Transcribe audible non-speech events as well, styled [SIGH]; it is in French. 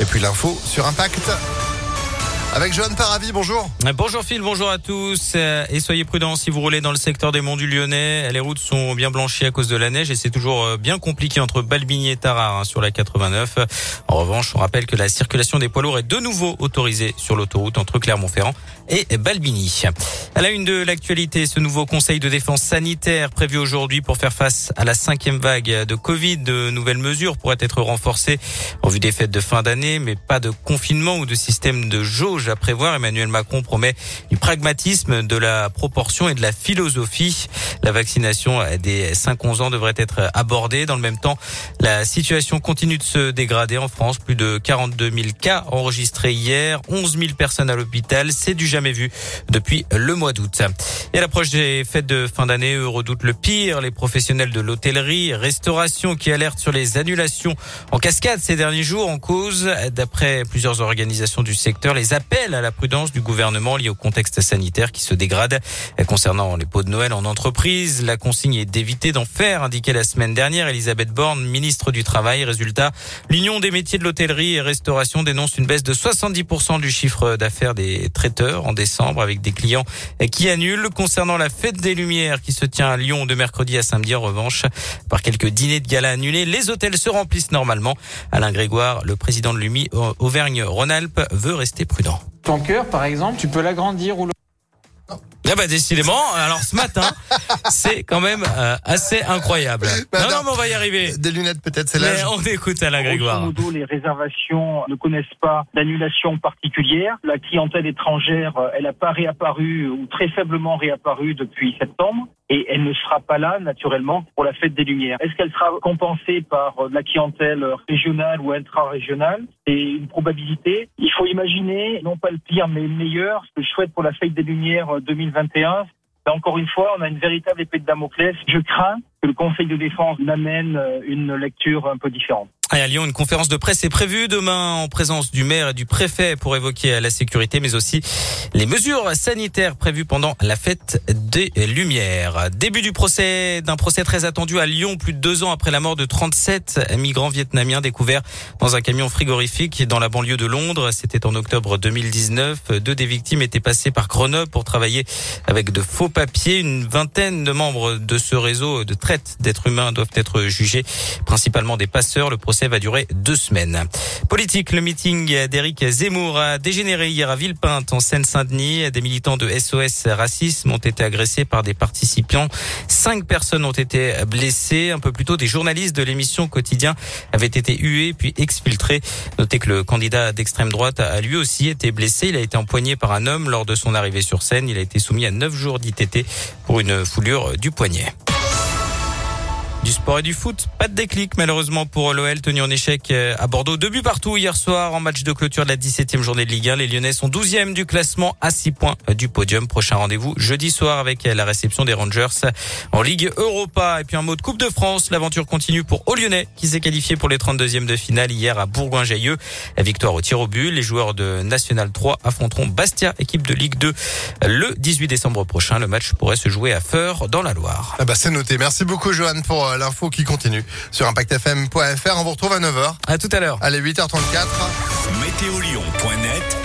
Et puis l'info sur Impact. Avec Johan Paravi, bonjour. Bonjour Phil, bonjour à tous. Euh, et soyez prudents si vous roulez dans le secteur des Monts du Lyonnais. Les routes sont bien blanchies à cause de la neige et c'est toujours euh, bien compliqué entre Balbigny et Tarare hein, sur la 89. En revanche, on rappelle que la circulation des poids lourds est de nouveau autorisée sur l'autoroute entre Clermont-Ferrand et Balbigny. À la une de l'actualité, ce nouveau conseil de défense sanitaire prévu aujourd'hui pour faire face à la cinquième vague de Covid. De nouvelles mesures pourraient être renforcées en vue des fêtes de fin d'année, mais pas de confinement ou de système de jauge Emmanuel Macron promet du pragmatisme, de la proportion et de la philosophie. La vaccination des 5-11 ans devrait être abordée. Dans le même temps, la situation continue de se dégrader en France. Plus de 42 000 cas enregistrés hier, 11 000 personnes à l'hôpital. C'est du jamais vu depuis le mois d'août. Et à l'approche des fêtes de fin d'année, eux redoutent le pire. Les professionnels de l'hôtellerie, restauration qui alertent sur les annulations en cascade ces derniers jours en cause. D'après plusieurs organisations du secteur, les appels à la prudence du gouvernement lié au contexte sanitaire qui se dégrade. Concernant les pots de Noël en entreprise, la consigne est d'éviter d'en faire, indiquait la semaine dernière Elisabeth Borne, ministre du Travail. Résultat, l'Union des métiers de l'hôtellerie et restauration dénonce une baisse de 70% du chiffre d'affaires des traiteurs en décembre avec des clients qui annulent. Concernant la fête des Lumières qui se tient à Lyon de mercredi à samedi, en revanche, par quelques dîners de gala annulés, les hôtels se remplissent normalement. Alain Grégoire, le président de l'UMI Auvergne-Rhône-Alpes, veut rester prudent. Ton cœur, par exemple, tu peux l'agrandir ou le... Ah bah décidément, alors ce matin, [LAUGHS] c'est quand même euh, assez incroyable. Bah, non, non. non, mais on va y arriver. Des lunettes peut-être, c'est l'âge. on écoute Alain Grégoire. Grosso modo, les réservations ne connaissent pas d'annulation particulière. La clientèle étrangère, euh, elle n'a pas réapparu ou très faiblement réapparu depuis septembre. Et elle ne sera pas là, naturellement, pour la fête des Lumières. Est-ce qu'elle sera compensée par euh, la clientèle régionale ou intra-régionale? C'est une probabilité. Il faut imaginer, non pas le pire, mais le meilleur. Ce que je souhaite pour la fête des Lumières euh, 2021, mais encore une fois, on a une véritable épée de Damoclès. Je crains que le Conseil de défense n'amène euh, une lecture un peu différente. Et à Lyon, une conférence de presse est prévue demain en présence du maire et du préfet pour évoquer la sécurité, mais aussi les mesures sanitaires prévues pendant la fête des Lumières. Début du procès, d'un procès très attendu à Lyon, plus de deux ans après la mort de 37 migrants vietnamiens découverts dans un camion frigorifique dans la banlieue de Londres. C'était en octobre 2019. Deux des victimes étaient passées par Grenoble pour travailler avec de faux papiers. Une vingtaine de membres de ce réseau de d'êtres humains doivent être jugés, principalement des passeurs. Le procès va durer deux semaines. Politique, le meeting d'Éric Zemmour a dégénéré hier à Villepinte, en Seine-Saint-Denis. Des militants de SOS Racisme ont été agressés par des participants. Cinq personnes ont été blessées. Un peu plus tôt, des journalistes de l'émission Quotidien avaient été hués puis exfiltrés. Notez que le candidat d'extrême droite a lui aussi été blessé. Il a été empoigné par un homme lors de son arrivée sur scène. Il a été soumis à neuf jours d'ITT pour une foulure du poignet. Du sport et du foot, pas de déclic malheureusement pour l'OL tenu en échec euh, à Bordeaux. Deux buts partout hier soir en match de clôture de la 17e journée de Ligue 1. Les Lyonnais sont 12e du classement à 6 points du podium. Prochain rendez-vous jeudi soir avec la réception des Rangers en Ligue Europa. Et puis un mot de Coupe de France. L'aventure continue pour aux Lyonnais qui s'est qualifié pour les 32e de finale hier à Bourgoin-Jailleux. La victoire au tir au but. Les joueurs de National 3 affronteront Bastia, équipe de Ligue 2, le 18 décembre prochain. Le match pourrait se jouer à Feur dans la Loire. Ah bah c'est noté. Merci beaucoup Johan pour euh, l'info qui continue sur impactfm.fr. On vous retrouve à 9h. À tout à l'heure. Allez, 8h34. Météolion.net